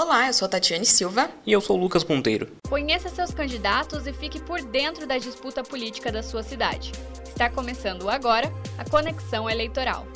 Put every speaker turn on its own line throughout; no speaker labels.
Olá, eu sou Tatiane Silva.
E eu sou o Lucas Ponteiro.
Conheça seus candidatos e fique por dentro da disputa política da sua cidade. Está começando agora a Conexão Eleitoral.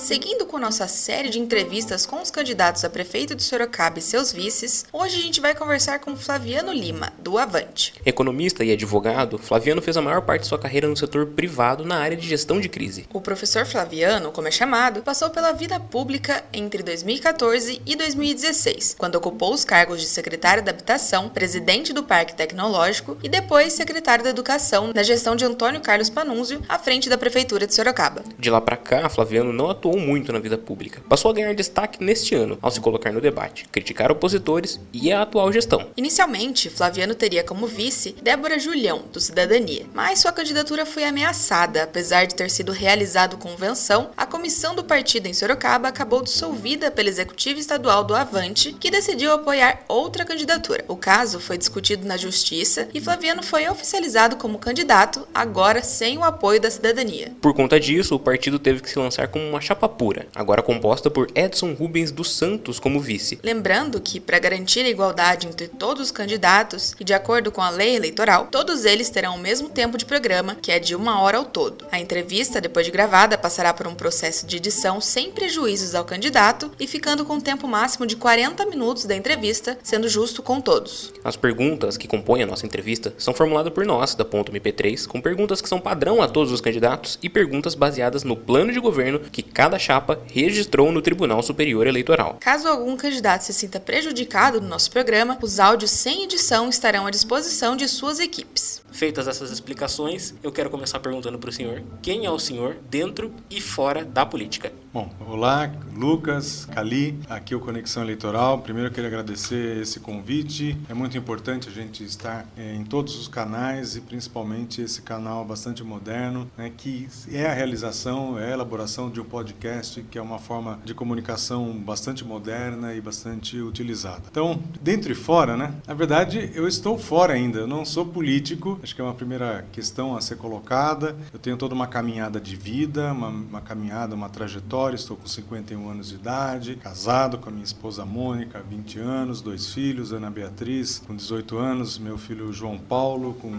Seguindo com nossa série de entrevistas com os candidatos a prefeito de Sorocaba e seus vices, hoje a gente vai conversar com Flaviano Lima, do Avante.
Economista e advogado, Flaviano fez a maior parte de sua carreira no setor privado na área de gestão de crise.
O professor Flaviano, como é chamado, passou pela vida pública entre 2014 e 2016, quando ocupou os cargos de secretário da Habitação, presidente do Parque Tecnológico e depois secretário da Educação na gestão de Antônio Carlos Panunzio, à frente da prefeitura de Sorocaba.
De lá para cá, Flaviano não atuou muito na vida pública. Passou a ganhar destaque neste ano, ao se colocar no debate, criticar opositores e a atual gestão.
Inicialmente, Flaviano teria como vice Débora Julião, do Cidadania, mas sua candidatura foi ameaçada. Apesar de ter sido realizado convenção, a comissão do partido em Sorocaba acabou dissolvida pelo executivo estadual do Avante, que decidiu apoiar outra candidatura. O caso foi discutido na justiça e Flaviano foi oficializado como candidato, agora sem o apoio da cidadania.
Por conta disso, o partido teve que se lançar como uma chapa pura, agora composta por Edson Rubens dos Santos como vice.
Lembrando que, para garantir a igualdade entre todos os candidatos e de acordo com a lei eleitoral, todos eles terão o mesmo tempo de programa, que é de uma hora ao todo. A entrevista, depois de gravada, passará por um processo de edição sem prejuízos ao candidato e ficando com um tempo máximo de 40 minutos da entrevista, sendo justo com todos.
As perguntas que compõem a nossa entrevista são formuladas por nós, da Ponto MP3, com perguntas que são padrão a todos os candidatos e perguntas baseadas no plano de governo que cada chapa registrou no Tribunal Superior Eleitoral.
Caso algum candidato se sinta prejudicado no nosso programa, os áudios sem edição estarão à disposição de suas equipes.
Feitas essas explicações, eu quero começar perguntando para o senhor quem é o senhor dentro e fora da política.
Bom, olá, Lucas, Cali, aqui é o Conexão Eleitoral. Primeiro eu queria agradecer esse convite. É muito importante a gente estar é, em todos os canais e principalmente esse canal bastante moderno, né, que é a realização, é a elaboração de um podcast, que é uma forma de comunicação bastante moderna e bastante utilizada. Então, dentro e fora, né? Na verdade, eu estou fora ainda, eu não sou político, Acho que é uma primeira questão a ser colocada. Eu tenho toda uma caminhada de vida, uma, uma caminhada, uma trajetória. Estou com 51 anos de idade, casado com a minha esposa Mônica, há 20 anos, dois filhos, Ana Beatriz, com 18 anos, meu filho João Paulo, com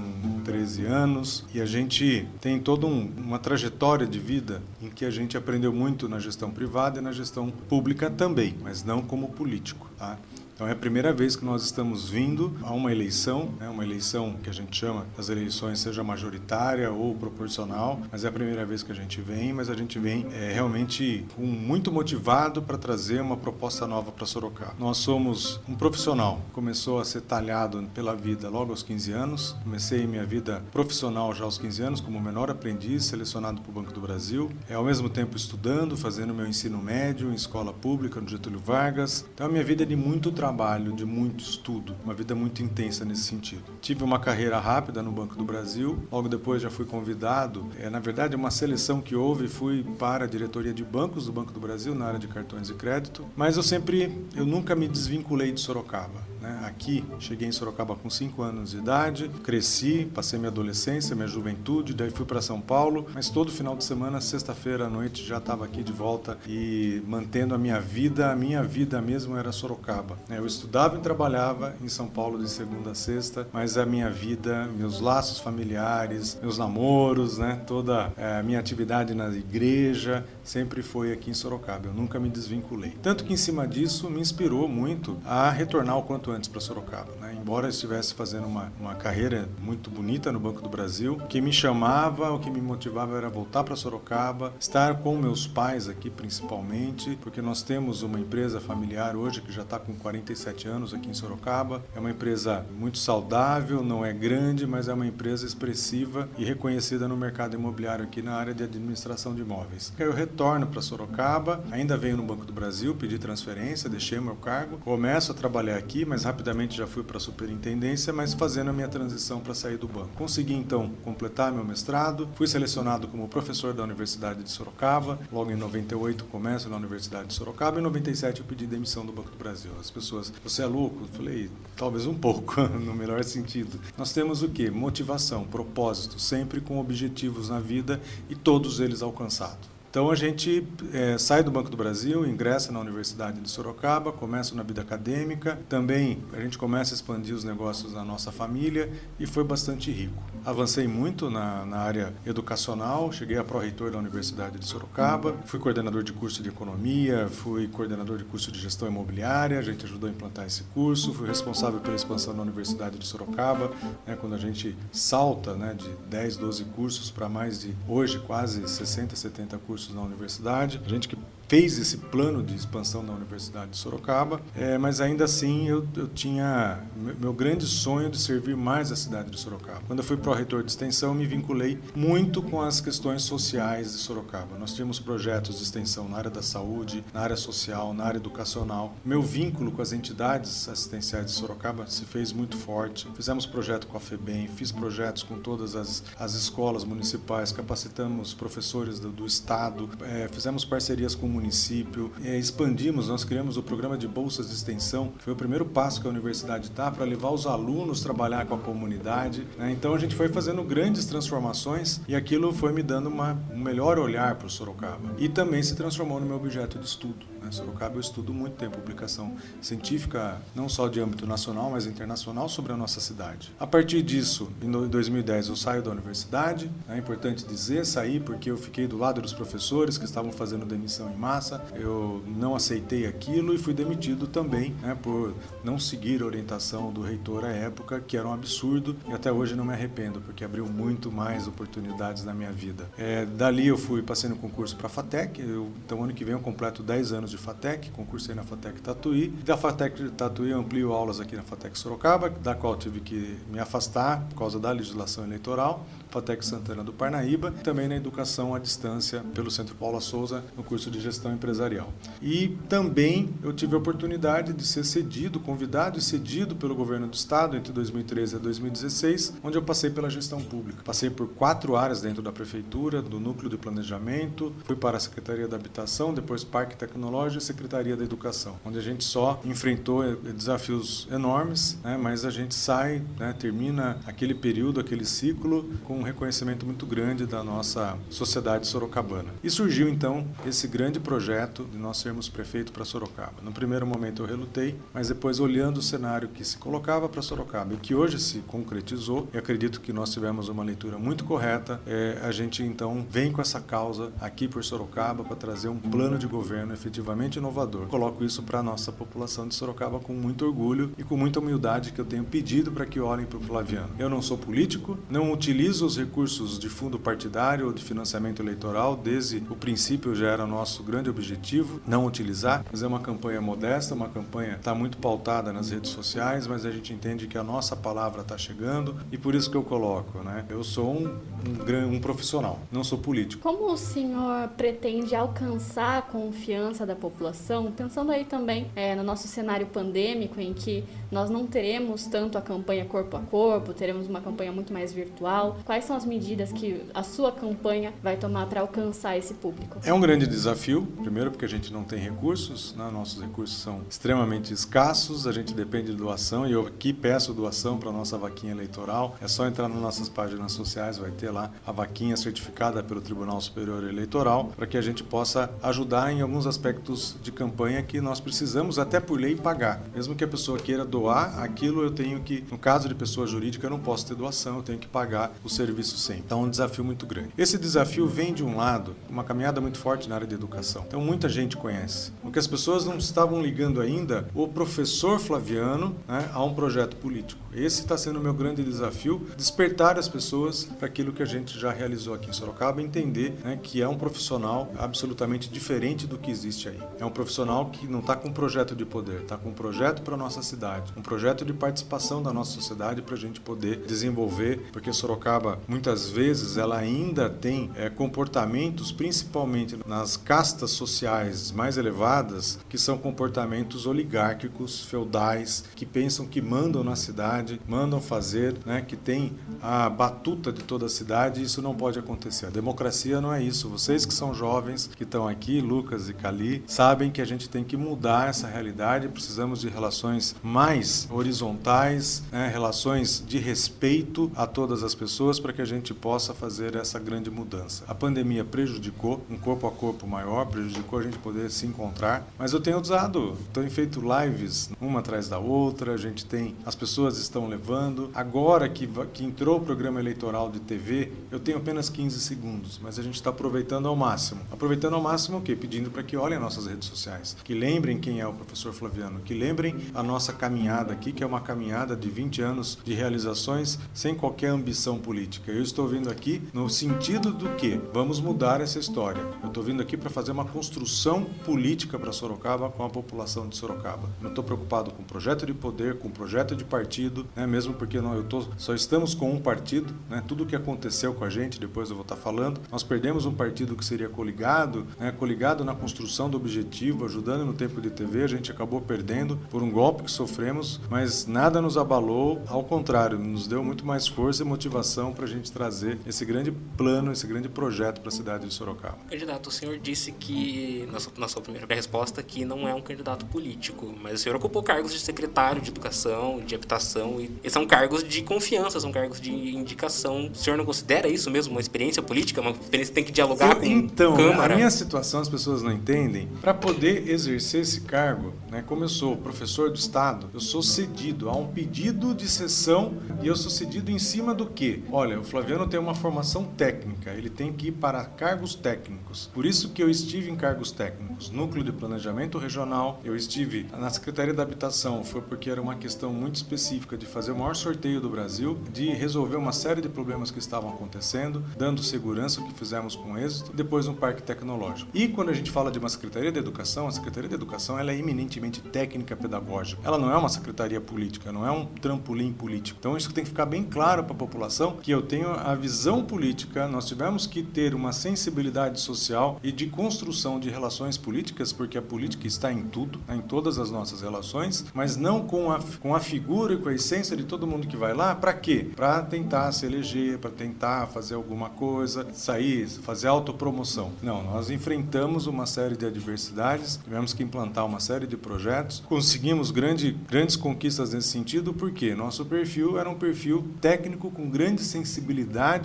13 anos. E a gente tem toda um, uma trajetória de vida em que a gente aprendeu muito na gestão privada e na gestão pública também, mas não como político. Tá? Então é a primeira vez que nós estamos vindo a uma eleição, né, uma eleição que a gente chama das eleições seja majoritária ou proporcional, mas é a primeira vez que a gente vem, mas a gente vem é, realmente muito motivado para trazer uma proposta nova para Sorocaba. Nós somos um profissional, começou a ser talhado pela vida logo aos 15 anos, comecei minha vida profissional já aos 15 anos como menor aprendiz, selecionado para o Banco do Brasil, é, ao mesmo tempo estudando, fazendo meu ensino médio em escola pública no Getúlio Vargas. Então a minha vida é de muito trabalho trabalho, de muito estudo, uma vida muito intensa nesse sentido. Tive uma carreira rápida no Banco do Brasil, logo depois já fui convidado, é, na verdade uma seleção que houve, fui para a diretoria de bancos do Banco do Brasil na área de cartões de crédito, mas eu sempre, eu nunca me desvinculei de Sorocaba. Né? Aqui, cheguei em Sorocaba com 5 anos de idade, cresci, passei minha adolescência, minha juventude, daí fui para São Paulo, mas todo final de semana, sexta-feira à noite, já estava aqui de volta e mantendo a minha vida, a minha vida mesmo era Sorocaba. Né? Eu estudava e trabalhava em São Paulo de segunda a sexta, mas a minha vida, meus laços familiares, meus namoros, né? toda eh, a minha atividade na igreja sempre foi aqui em Sorocaba. Eu nunca me desvinculei. Tanto que em cima disso me inspirou muito a retornar o quanto antes para Sorocaba. Né? Embora eu estivesse fazendo uma, uma carreira muito bonita no Banco do Brasil, o que me chamava, o que me motivava era voltar para Sorocaba, estar com meus pais aqui principalmente, porque nós temos uma empresa familiar hoje que já está com 47 anos aqui em Sorocaba. É uma empresa muito saudável, não é grande, mas é uma empresa expressiva e reconhecida no mercado imobiliário aqui na área de administração de imóveis. Eu retorno para Sorocaba, ainda venho no Banco do Brasil, pedi transferência, deixei meu cargo, começo a trabalhar aqui, mas rapidamente já fui para a superintendência, mas fazendo a minha transição para sair do banco. Consegui então completar meu mestrado, fui selecionado como professor da Universidade de Sorocaba, logo em 98 começo na Universidade de Sorocaba, em 97 eu pedi demissão do Banco do Brasil. As pessoas, você é louco? Eu falei, talvez um pouco, no melhor sentido. Nós temos o que? Motivação, propósito, sempre com objetivos na vida e todos eles alcançados. Então a gente é, sai do Banco do Brasil, ingressa na Universidade de Sorocaba, começa na vida acadêmica, também a gente começa a expandir os negócios da nossa família e foi bastante rico. Avancei muito na, na área educacional, cheguei a pró-reitor da Universidade de Sorocaba, fui coordenador de curso de economia, fui coordenador de curso de gestão imobiliária, a gente ajudou a implantar esse curso, fui responsável pela expansão da Universidade de Sorocaba, né, quando a gente salta né, de 10, 12 cursos para mais de, hoje, quase 60, 70 cursos na universidade. Gente que fez esse plano de expansão da Universidade de Sorocaba, é, mas ainda assim eu, eu tinha meu grande sonho de servir mais a cidade de Sorocaba. Quando eu fui pró-reitor de extensão, me vinculei muito com as questões sociais de Sorocaba. Nós tínhamos projetos de extensão na área da saúde, na área social, na área educacional. Meu vínculo com as entidades assistenciais de Sorocaba se fez muito forte. Fizemos projeto com a FEBEM, fiz projetos com todas as, as escolas municipais, capacitamos professores do, do Estado, é, fizemos parcerias com município, é, expandimos, nós criamos o programa de bolsas de extensão, que foi o primeiro passo que a universidade está para levar os alunos a trabalhar com a comunidade. Né? Então a gente foi fazendo grandes transformações e aquilo foi me dando uma, um melhor olhar para o Sorocaba. E também se transformou no meu objeto de estudo. Né? Sorocaba eu estudo muito tempo publicação científica, não só de âmbito nacional, mas internacional sobre a nossa cidade. A partir disso, em 2010 eu saio da universidade, é importante dizer, saí porque eu fiquei do lado dos professores que estavam fazendo demissão em massa, eu não aceitei aquilo e fui demitido também né, por não seguir a orientação do reitor à época, que era um absurdo e até hoje não me arrependo, porque abriu muito mais oportunidades na minha vida. É, dali eu fui, passei no concurso para a FATEC, eu, então ano que vem eu completo 10 anos de FATEC, concursei na FATEC Tatuí. Da FATEC Tatuí eu amplio aulas aqui na FATEC Sorocaba, da qual tive que me afastar por causa da legislação eleitoral. FATEC Santana do Parnaíba, também na educação à distância pelo Centro Paula Souza, no curso de gestão empresarial. E também eu tive a oportunidade de ser cedido, convidado e cedido pelo governo do estado entre 2013 e 2016, onde eu passei pela gestão pública. Passei por quatro áreas dentro da prefeitura, do núcleo de planejamento, fui para a Secretaria da Habitação, depois Parque Tecnológico e Secretaria da Educação, onde a gente só enfrentou eh, desafios enormes, né, mas a gente sai, né, termina aquele período, aquele ciclo com um reconhecimento muito grande da nossa sociedade sorocabana. E surgiu então esse grande projeto de nós sermos prefeito para Sorocaba. No primeiro momento eu relutei, mas depois olhando o cenário que se colocava para Sorocaba e que hoje se concretizou, e acredito que nós tivemos uma leitura muito correta, é, a gente então vem com essa causa aqui por Sorocaba para trazer um plano de governo efetivamente inovador. Coloco isso para a nossa população de Sorocaba com muito orgulho e com muita humildade que eu tenho pedido para que olhem para o Flaviano. Eu não sou político, não utilizo os recursos de fundo partidário ou de financiamento eleitoral, desde o princípio já era nosso grande objetivo, não utilizar, mas é uma campanha modesta, uma campanha que está muito pautada nas redes sociais, mas a gente entende que a nossa palavra está chegando e por isso que eu coloco, né? Eu sou um, um, um profissional, não sou político.
Como o senhor pretende alcançar a confiança da população, pensando aí também é, no nosso cenário pandêmico, em que nós não teremos tanto a campanha corpo a corpo, teremos uma campanha muito mais virtual, quais são as medidas que a sua campanha vai tomar para alcançar esse público?
É um grande desafio, primeiro porque a gente não tem recursos, né? nossos recursos são extremamente escassos, a gente depende de doação e eu aqui peço doação para a nossa vaquinha eleitoral. É só entrar nas nossas páginas sociais, vai ter lá a vaquinha certificada pelo Tribunal Superior Eleitoral para que a gente possa ajudar em alguns aspectos de campanha que nós precisamos até por lei pagar. Mesmo que a pessoa queira doar, aquilo eu tenho que, no caso de pessoa jurídica, eu não posso ter doação, eu tenho que pagar o serviço sempre. Então é um desafio muito grande. Esse desafio vem de um lado, uma caminhada muito forte na área de educação. Então muita gente conhece. O que as pessoas não estavam ligando ainda, o professor Flaviano né, a um projeto político. Esse está sendo o meu grande desafio, despertar as pessoas para aquilo que a gente já realizou aqui em Sorocaba, entender né, que é um profissional absolutamente diferente do que existe aí. É um profissional que não está com um projeto de poder, está com um projeto para a nossa cidade, um projeto de participação da nossa sociedade para a gente poder desenvolver, porque Sorocaba muitas vezes ela ainda tem é, comportamentos, principalmente nas castas sociais mais elevadas, que são comportamentos oligárquicos, feudais, que pensam que mandam na cidade, mandam fazer, né, que tem a batuta de toda a cidade, e isso não pode acontecer. A democracia não é isso. Vocês que são jovens, que estão aqui, Lucas e Cali, sabem que a gente tem que mudar essa realidade, precisamos de relações mais horizontais, né, relações de respeito a todas as pessoas, para para que a gente possa fazer essa grande mudança. A pandemia prejudicou um corpo a corpo maior, prejudicou a gente poder se encontrar, mas eu tenho usado, tenho feito lives uma atrás da outra, a gente tem, as pessoas estão levando. Agora que, que entrou o programa eleitoral de TV, eu tenho apenas 15 segundos, mas a gente está aproveitando ao máximo. Aproveitando ao máximo o quê? Pedindo para que olhem nossas redes sociais, que lembrem quem é o professor Flaviano, que lembrem a nossa caminhada aqui, que é uma caminhada de 20 anos de realizações sem qualquer ambição política. Eu estou vindo aqui no sentido do que vamos mudar essa história. Eu estou vindo aqui para fazer uma construção política para Sorocaba com a população de Sorocaba. Não estou preocupado com projeto de poder, com projeto de partido, né? mesmo porque não, eu tô, só estamos com um partido. Né? Tudo o que aconteceu com a gente, depois eu vou estar falando, nós perdemos um partido que seria coligado, né? coligado na construção do objetivo, ajudando no tempo de TV, a gente acabou perdendo por um golpe que sofremos, mas nada nos abalou, ao contrário, nos deu muito mais força e motivação para a gente trazer esse grande plano, esse grande projeto para a cidade de Sorocaba.
Candidato, o senhor disse que, na sua, na sua primeira resposta, que não é um candidato político, mas o senhor ocupou cargos de secretário de educação, de habitação, e são cargos de confiança, são cargos de indicação. O senhor não considera isso mesmo uma experiência política, uma experiência que tem que dialogar
Eu,
com
então,
Câmara?
a minha situação as pessoas não entendem. Para poder exercer esse cargo, né, como eu sou professor do Estado, eu sou cedido a um pedido de sessão e eu sou cedido em cima do quê? Olha, o Flaviano tem uma formação técnica, ele tem que ir para cargos técnicos. Por isso que eu estive em cargos técnicos, núcleo de planejamento regional, eu estive na Secretaria da Habitação, foi porque era uma questão muito específica de fazer o maior sorteio do Brasil, de resolver uma série de problemas que estavam acontecendo, dando segurança, o que fizemos com êxito, depois um parque tecnológico. E quando a gente fala de uma Secretaria de Educação, a Secretaria de Educação ela é eminentemente técnica pedagógica. Ela não é uma secretaria política, não é um trampolim político. Então isso tem que ficar bem claro para a população que eu tenho a visão política, nós tivemos que ter uma sensibilidade social e de construção de relações políticas, porque a política está em tudo, né, em todas as nossas relações, mas não com a, com a figura e com a essência de todo mundo que vai lá, para quê? Para tentar se eleger, para tentar fazer alguma coisa, sair, fazer autopromoção. Não, nós enfrentamos uma série de adversidades, tivemos que implantar uma série de projetos, conseguimos grande, grandes conquistas nesse sentido, porque nosso perfil era um perfil técnico com grande sensibilidade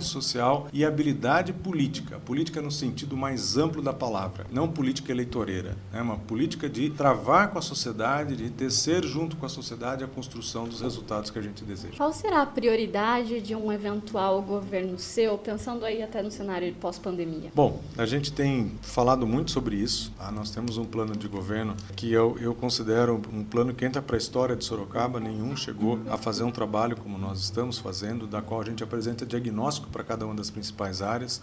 social e habilidade política. Política no sentido mais amplo da palavra, não política eleitoreira. É uma política de travar com a sociedade, de tecer junto com a sociedade a construção dos resultados que a gente deseja.
Qual será a prioridade de um eventual governo seu, pensando aí até no cenário pós-pandemia?
Bom, a gente tem falado muito sobre isso. Tá? Nós temos um plano de governo que eu, eu considero um plano que entra para a história de Sorocaba. Nenhum chegou a fazer um trabalho como nós estamos fazendo, da qual a gente apresenta diagnóstico para cada uma das principais áreas,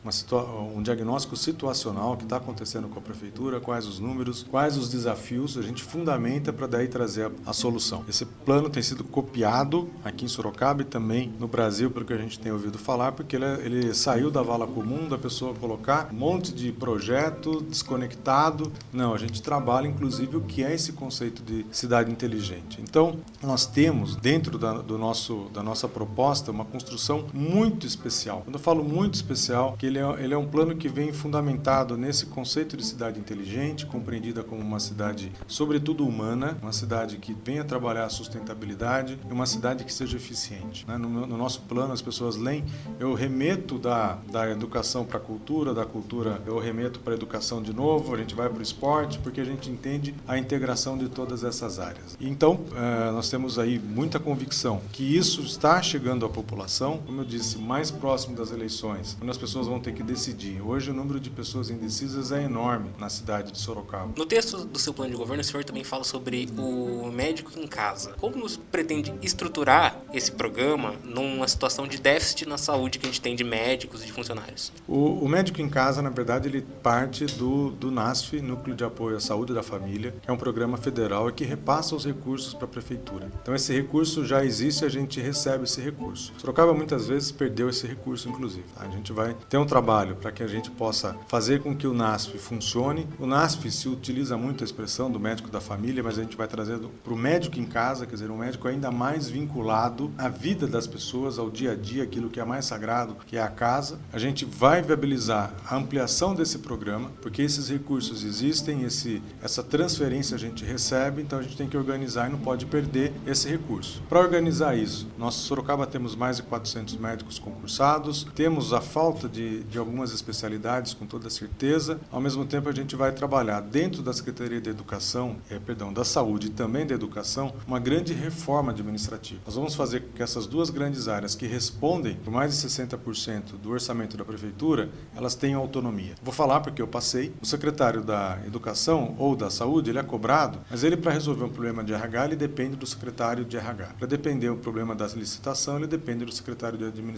um diagnóstico situacional que está acontecendo com a prefeitura, quais os números, quais os desafios, a gente fundamenta para daí trazer a, a solução. Esse plano tem sido copiado aqui em Sorocaba e também no Brasil, pelo que a gente tem ouvido falar, porque ele, é, ele saiu da vala comum da pessoa colocar um monte de projeto desconectado. Não, a gente trabalha inclusive o que é esse conceito de cidade inteligente. Então, nós temos dentro da, do nosso, da nossa proposta uma construção muito especial. Quando eu falo muito especial, que ele é, ele é um plano que vem fundamentado nesse conceito de cidade inteligente, compreendida como uma cidade sobretudo humana, uma cidade que venha trabalhar a sustentabilidade e uma cidade que seja eficiente. Né? No, no, nosso plano, as pessoas leem, eu remeto da, da educação para a cultura, da cultura eu remeto para a educação de novo, a gente vai para o esporte, porque a gente entende a integração de todas essas áreas. Então, eh, nós temos aí muita convicção que isso está chegando à população, como eu disse, mais próximo das eleições, quando as pessoas vão ter que decidir. Hoje o número de pessoas indecisas é enorme na cidade de Sorocaba.
No texto do seu plano de governo, o senhor também fala sobre o médico em casa. Como pretende estruturar esse programa numa situação de déficit na saúde que a gente tem de médicos e de funcionários?
O, o médico em casa, na verdade, ele parte do, do NASF, Núcleo de Apoio à Saúde da Família, que é um programa federal e que repassa os recursos para a prefeitura. Então esse recurso já existe, a gente recebe esse recurso. Sorocaba muitas vezes perdeu esse recurso, inclusive. A gente vai ter um trabalho para que a gente possa fazer com que o NASF funcione. O NASF se utiliza muito a expressão do médico da família, mas a gente vai trazendo para o médico em casa, quer dizer, um médico ainda mais vinculado à vida das pessoas, ao dia a dia, aquilo que é mais sagrado, que é a casa. A gente vai viabilizar a ampliação desse programa, porque esses recursos existem, esse, essa transferência a gente recebe, então a gente tem que organizar e não pode perder esse recurso. Para organizar isso, nós Sorocaba temos mais de 400 médicos concursados, temos a falta de, de algumas especialidades, com toda certeza. Ao mesmo tempo, a gente vai trabalhar dentro da Secretaria de Educação, é, perdão, da Saúde e também da Educação, uma grande reforma administrativa. Nós vamos fazer com que essas duas grandes áreas que respondem por mais de 60% do orçamento da prefeitura, elas tenham autonomia. Vou falar porque eu passei. O secretário da Educação ou da Saúde, ele é cobrado, mas ele para resolver um problema de RH, ele depende do secretário de RH. Para depender o problema da licitação, ele depende do secretário de administração.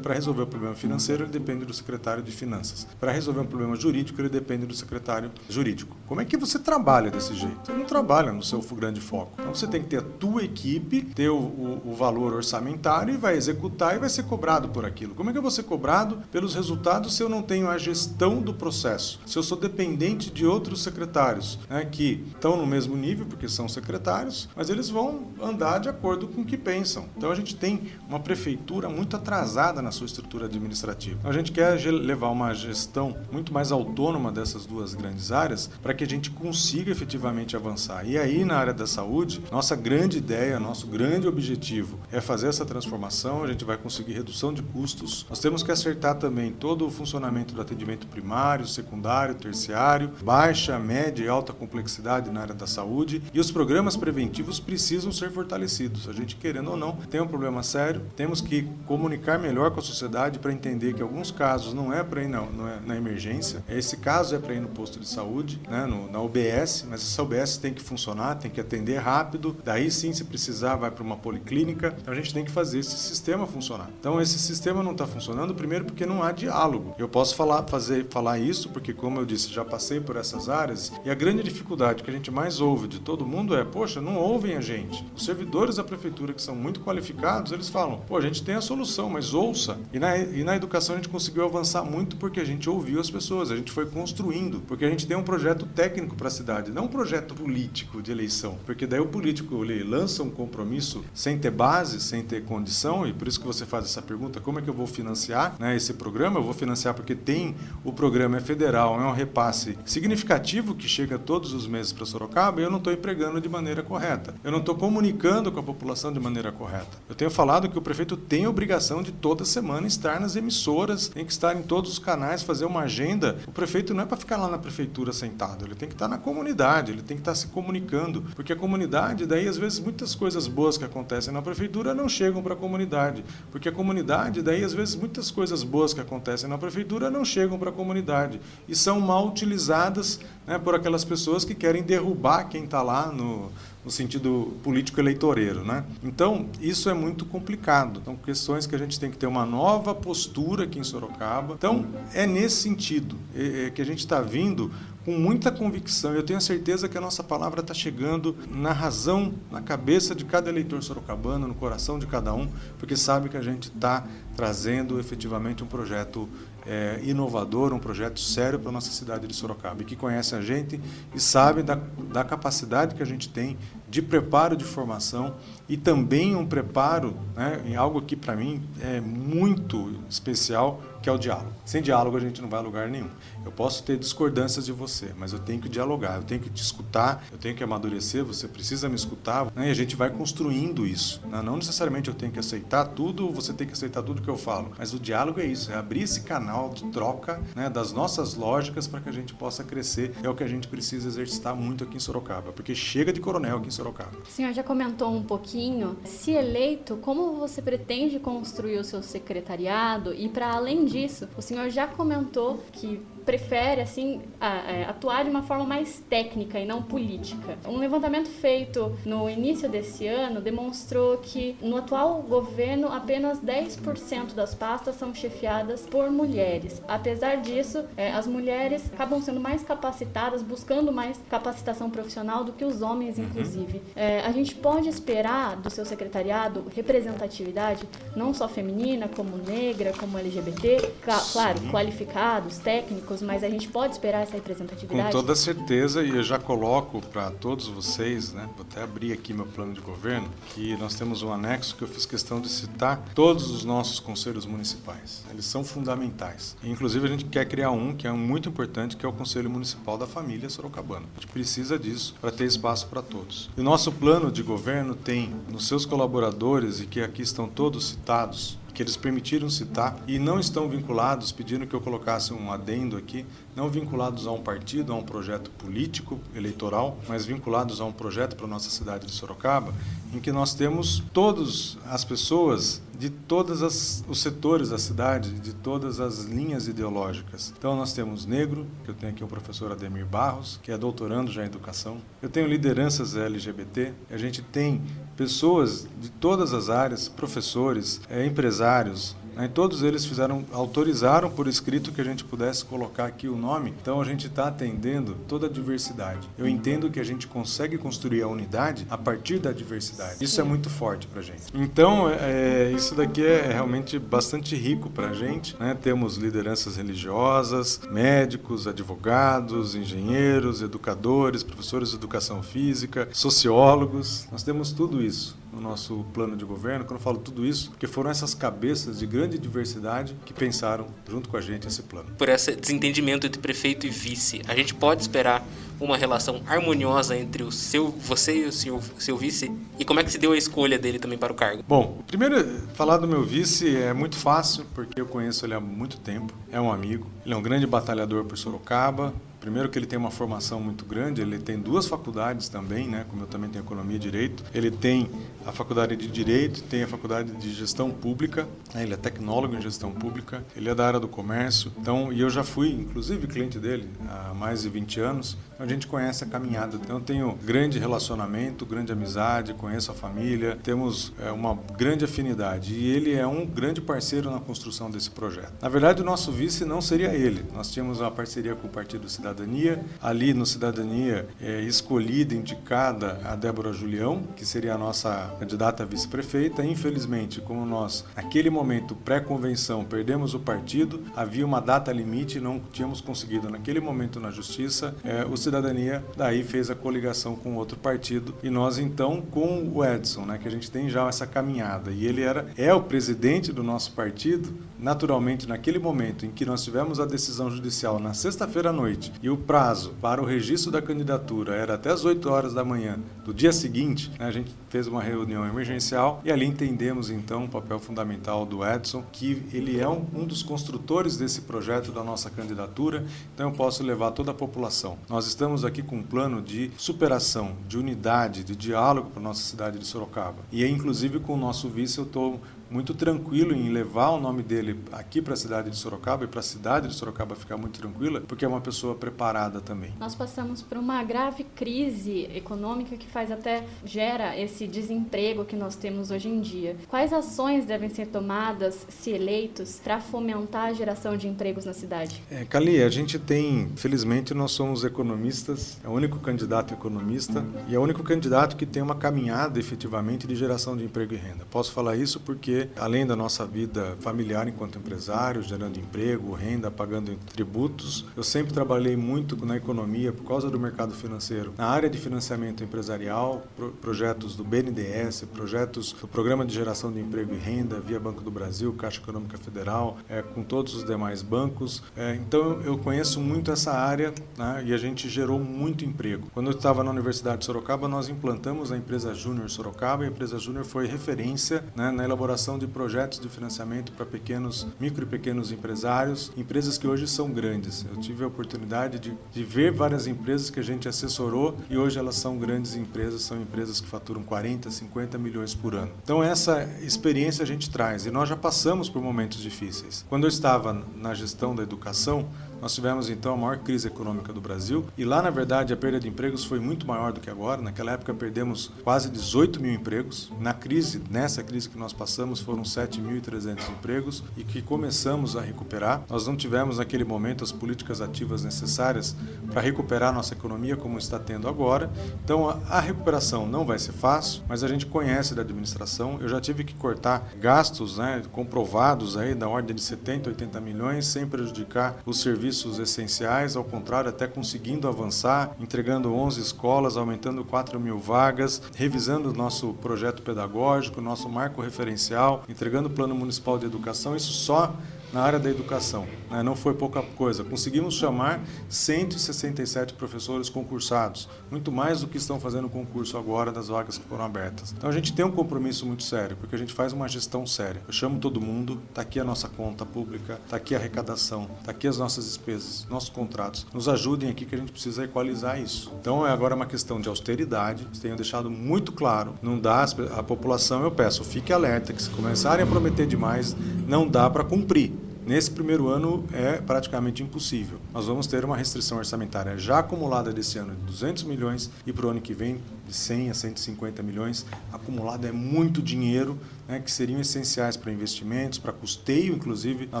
Para resolver o problema financeiro, ele depende do secretário de finanças. Para resolver um problema jurídico, ele depende do secretário jurídico. Como é que você trabalha desse jeito? Você não trabalha no seu grande foco. Então você tem que ter a tua equipe, ter o, o, o valor orçamentário e vai executar e vai ser cobrado por aquilo. Como é que eu vou ser cobrado pelos resultados se eu não tenho a gestão do processo? Se eu sou dependente de outros secretários né, que estão no mesmo nível, porque são secretários, mas eles vão andar de acordo com o que pensam. Então a gente tem uma prefeitura muito atrasada na sua estrutura administrativa. Então a gente quer levar uma gestão muito mais autônoma dessas duas grandes áreas para que a gente consiga efetivamente avançar. E aí na área da saúde, nossa grande ideia, nosso grande objetivo é fazer essa transformação, a gente vai conseguir redução de custos. Nós temos que acertar também todo o funcionamento do atendimento primário, secundário, terciário, baixa, média e alta complexidade na área da saúde e os programas preventivos precisam ser fortalecidos. A gente querendo ou não tem um problema sério, temos que comunicar melhor com a sociedade para entender que alguns casos não é para ir na, é na emergência, esse caso é para ir no posto de saúde, né, no, na UBS, mas essa UBS tem que funcionar, tem que atender rápido, daí sim, se precisar, vai para uma policlínica. Então a gente tem que fazer esse sistema funcionar. Então esse sistema não está funcionando, primeiro porque não há diálogo. Eu posso falar, fazer, falar isso porque, como eu disse, já passei por essas áreas e a grande dificuldade que a gente mais ouve de todo mundo é, poxa, não ouvem a gente. Os servidores da prefeitura que são muito qualificados, eles falam, pô, a gente tem a solução, mas ouça. E na, e na educação a gente conseguiu avançar muito porque a gente ouviu as pessoas, a gente foi construindo, porque a gente tem um projeto técnico para a cidade, não um projeto político de eleição, porque daí o político ele lança um compromisso sem ter base, sem ter condição, e por isso que você faz essa pergunta, como é que eu vou financiar né, esse programa? Eu vou financiar porque tem o programa é federal, é um repasse significativo que chega todos os meses para Sorocaba e eu não estou empregando de maneira correta. Eu não estou comunicando com a população de maneira correta. Eu tenho falado que o prefeito tem a obrigação de toda semana estar nas emissoras, tem que estar em todos os canais, fazer uma agenda. O prefeito não é para ficar lá na prefeitura sentado, ele tem que estar na comunidade, ele tem que estar se comunicando, porque a comunidade, daí às vezes muitas coisas boas que acontecem na prefeitura não chegam para a comunidade, porque a comunidade, daí às vezes muitas coisas boas que acontecem na prefeitura não chegam para a comunidade. E são mal utilizadas né, por aquelas pessoas que querem derrubar quem está lá no, no sentido político-eleitoreiro. Né? Então, isso é muito complicado. São questões que a gente tem que ter uma nova postura aqui em Sorocaba. Então, é nesse sentido é, é que a gente está vindo com muita convicção. Eu tenho a certeza que a nossa palavra está chegando na razão, na cabeça de cada eleitor sorocabano, no coração de cada um, porque sabe que a gente está trazendo efetivamente um projeto é, inovador, um projeto sério para a nossa cidade de Sorocaba e que conhece a gente e sabe da, da capacidade que a gente tem de preparo de formação e também um preparo né, em algo que para mim é muito especial, que é o diálogo. Sem diálogo a gente não vai a lugar nenhum. Eu posso ter discordâncias de você, mas eu tenho que dialogar, eu tenho que te escutar, eu tenho que amadurecer, você precisa me escutar, né, e a gente vai construindo isso. Né? Não necessariamente eu tenho que aceitar tudo, você tem que aceitar tudo que eu falo, mas o diálogo é isso, é abrir esse canal de troca né, das nossas lógicas para que a gente possa crescer. É o que a gente precisa exercitar muito aqui em Sorocaba, porque chega de coronel aqui em Sorocaba.
O senhor já comentou um pouquinho, se eleito, como você pretende construir o seu secretariado e para além disso, o senhor já comentou que prefere assim é, atuar de uma forma mais técnica e não política. Um levantamento feito no início desse ano demonstrou que no atual governo apenas 10% das pastas são chefiadas por mulheres. Apesar disso, é, as mulheres acabam sendo mais capacitadas, buscando mais capacitação profissional do que os homens, uhum. inclusive. É, a gente pode esperar do seu secretariado representatividade, não só feminina, como negra, como LGBT, claro, qualificados, técnicos, mas a gente pode esperar essa representatividade?
Com toda certeza, e eu já coloco para todos vocês, né, vou até abrir aqui meu plano de governo, que nós temos um anexo que eu fiz questão de citar todos os nossos conselhos municipais. Eles são fundamentais. Inclusive, a gente quer criar um que é muito importante, que é o Conselho Municipal da Família Sorocabana. A gente precisa disso para ter espaço para todos. E nosso plano de governo tem nos seus colaboradores, e que aqui estão todos citados, que eles permitiram citar e não estão vinculados, pedindo que eu colocasse um adendo aqui, não vinculados a um partido, a um projeto político, eleitoral, mas vinculados a um projeto para a nossa cidade de Sorocaba, em que nós temos todas as pessoas de todos os setores da cidade, de todas as linhas ideológicas. Então nós temos negro, que eu tenho aqui o professor Ademir Barros, que é doutorando já em educação. Eu tenho lideranças LGBT, a gente tem pessoas de todas as áreas, professores, é, empresários, né? Todos eles fizeram, autorizaram por escrito que a gente pudesse colocar aqui o nome. Então a gente está atendendo toda a diversidade. Eu entendo que a gente consegue construir a unidade a partir da diversidade. Isso é muito forte para a gente. Então é, isso daqui é realmente bastante rico para a gente. Né? Temos lideranças religiosas, médicos, advogados, engenheiros, educadores, professores de educação física, sociólogos. Nós temos tudo isso no nosso plano de governo. Quando eu falo tudo isso, porque foram essas cabeças de grande diversidade que pensaram junto com a gente esse plano.
Por esse desentendimento entre prefeito e vice, a gente pode esperar uma relação harmoniosa entre o seu, você e o seu, seu vice? E como é que se deu a escolha dele também para o cargo?
Bom, primeiro, falar do meu vice é muito fácil, porque eu conheço ele há muito tempo, é um amigo, ele é um grande batalhador por Sorocaba, Primeiro que ele tem uma formação muito grande, ele tem duas faculdades também, né? Como eu também tenho economia e direito. Ele tem a faculdade de direito, tem a faculdade de gestão pública. Né? Ele é tecnólogo em gestão pública. Ele é da área do comércio. Então, e eu já fui, inclusive, cliente dele há mais de 20 anos. Então a gente conhece a caminhada. Então eu tenho grande relacionamento, grande amizade, conheço a família, temos é, uma grande afinidade. E ele é um grande parceiro na construção desse projeto. Na verdade, o nosso vice não seria ele. Nós tínhamos uma parceria com o Partido Cidadão Cidadania. Ali no Cidadania é escolhida, indicada a Débora Julião, que seria a nossa candidata a vice-prefeita. Infelizmente, como nós, naquele momento pré-convenção, perdemos o partido, havia uma data limite não tínhamos conseguido, naquele momento na Justiça, é, o Cidadania daí fez a coligação com outro partido e nós então com o Edson, né, que a gente tem já essa caminhada e ele era é o presidente do nosso partido, naturalmente naquele momento em que nós tivemos a decisão judicial na sexta-feira à noite e o prazo para o registro da candidatura era até as 8 horas da manhã do dia seguinte, né, a gente fez uma reunião emergencial e ali entendemos então o papel fundamental do Edson, que ele é um, um dos construtores desse projeto da nossa candidatura, então eu posso levar toda a população. Nós estamos aqui com um plano de superação, de unidade, de diálogo para a nossa cidade de Sorocaba. E inclusive com o nosso vice eu estou muito tranquilo em levar o nome dele aqui para a cidade de Sorocaba e para a cidade de Sorocaba ficar muito tranquila, porque é uma pessoa preparada também.
Nós passamos por uma grave crise econômica que faz até gera esse desemprego que nós temos hoje em dia. Quais ações devem ser tomadas, se eleitos, para fomentar a geração de empregos na cidade?
É, Cali, a gente tem, felizmente, nós somos economistas, é o único candidato economista e é o único candidato que tem uma caminhada efetivamente de geração de emprego e renda. Posso falar isso porque além da nossa vida familiar enquanto empresário, gerando emprego, renda, pagando tributos, eu sempre trabalhei muito na economia por causa do mercado financeiro. Na área de financiamento empresarial, pro, projetos do BNDES, projetos do Programa de Geração de Emprego e Renda via Banco do Brasil, Caixa Econômica Federal, é, com todos os demais bancos. É, então eu conheço muito essa área né, e a gente gerou muito emprego. Quando eu estava na Universidade de Sorocaba, nós implantamos a empresa Júnior Sorocaba e a empresa Júnior foi referência né, na elaboração de projetos de financiamento para pequenos, micro e pequenos empresários, empresas que hoje são grandes. Eu tive a oportunidade de, de ver várias empresas que a gente assessorou e hoje elas são grandes empresas, são empresas que faturam 40, 50 milhões por ano. Então essa experiência a gente traz e nós já passamos por momentos difíceis. Quando eu estava na gestão da educação, nós tivemos então a maior crise econômica do Brasil e lá, na verdade, a perda de empregos foi muito maior do que agora. Naquela época perdemos quase 18 mil empregos. Na crise, nessa crise que nós passamos, foram 7.300 empregos e que começamos a recuperar. Nós não tivemos naquele momento as políticas ativas necessárias para recuperar nossa economia como está tendo agora. Então a, recuperação não vai ser fácil, mas a gente conhece da administração. Eu já tive que cortar gastos né, comprovados aí da ordem de 70, 80 milhões sem prejudicar os serviços essenciais, ao contrário, até conseguindo avançar, entregando 11 escolas, aumentando 4 mil vagas, revisando o nosso projeto pedagógico, nosso marco referencial, entregando o Plano Municipal de Educação, isso só na área da educação. Né? Não foi pouca coisa. Conseguimos chamar 167 professores concursados, muito mais do que estão fazendo o concurso agora das vagas que foram abertas. Então a gente tem um compromisso muito sério, porque a gente faz uma gestão séria. Eu chamo todo mundo, está aqui a nossa conta pública, está aqui a arrecadação, está aqui as nossas despesas, nossos contratos. Nos ajudem aqui que a gente precisa equalizar isso. Então é agora uma questão de austeridade. Tenho deixado muito claro, não dá a população, eu peço, fique alerta que se começarem a prometer demais, não dá para cumprir. Nesse primeiro ano é praticamente impossível. Nós vamos ter uma restrição orçamentária já acumulada desse ano de 200 milhões e para o ano que vem de 100 a 150 milhões. Acumulado é muito dinheiro né, que seriam essenciais para investimentos, para custeio, inclusive, da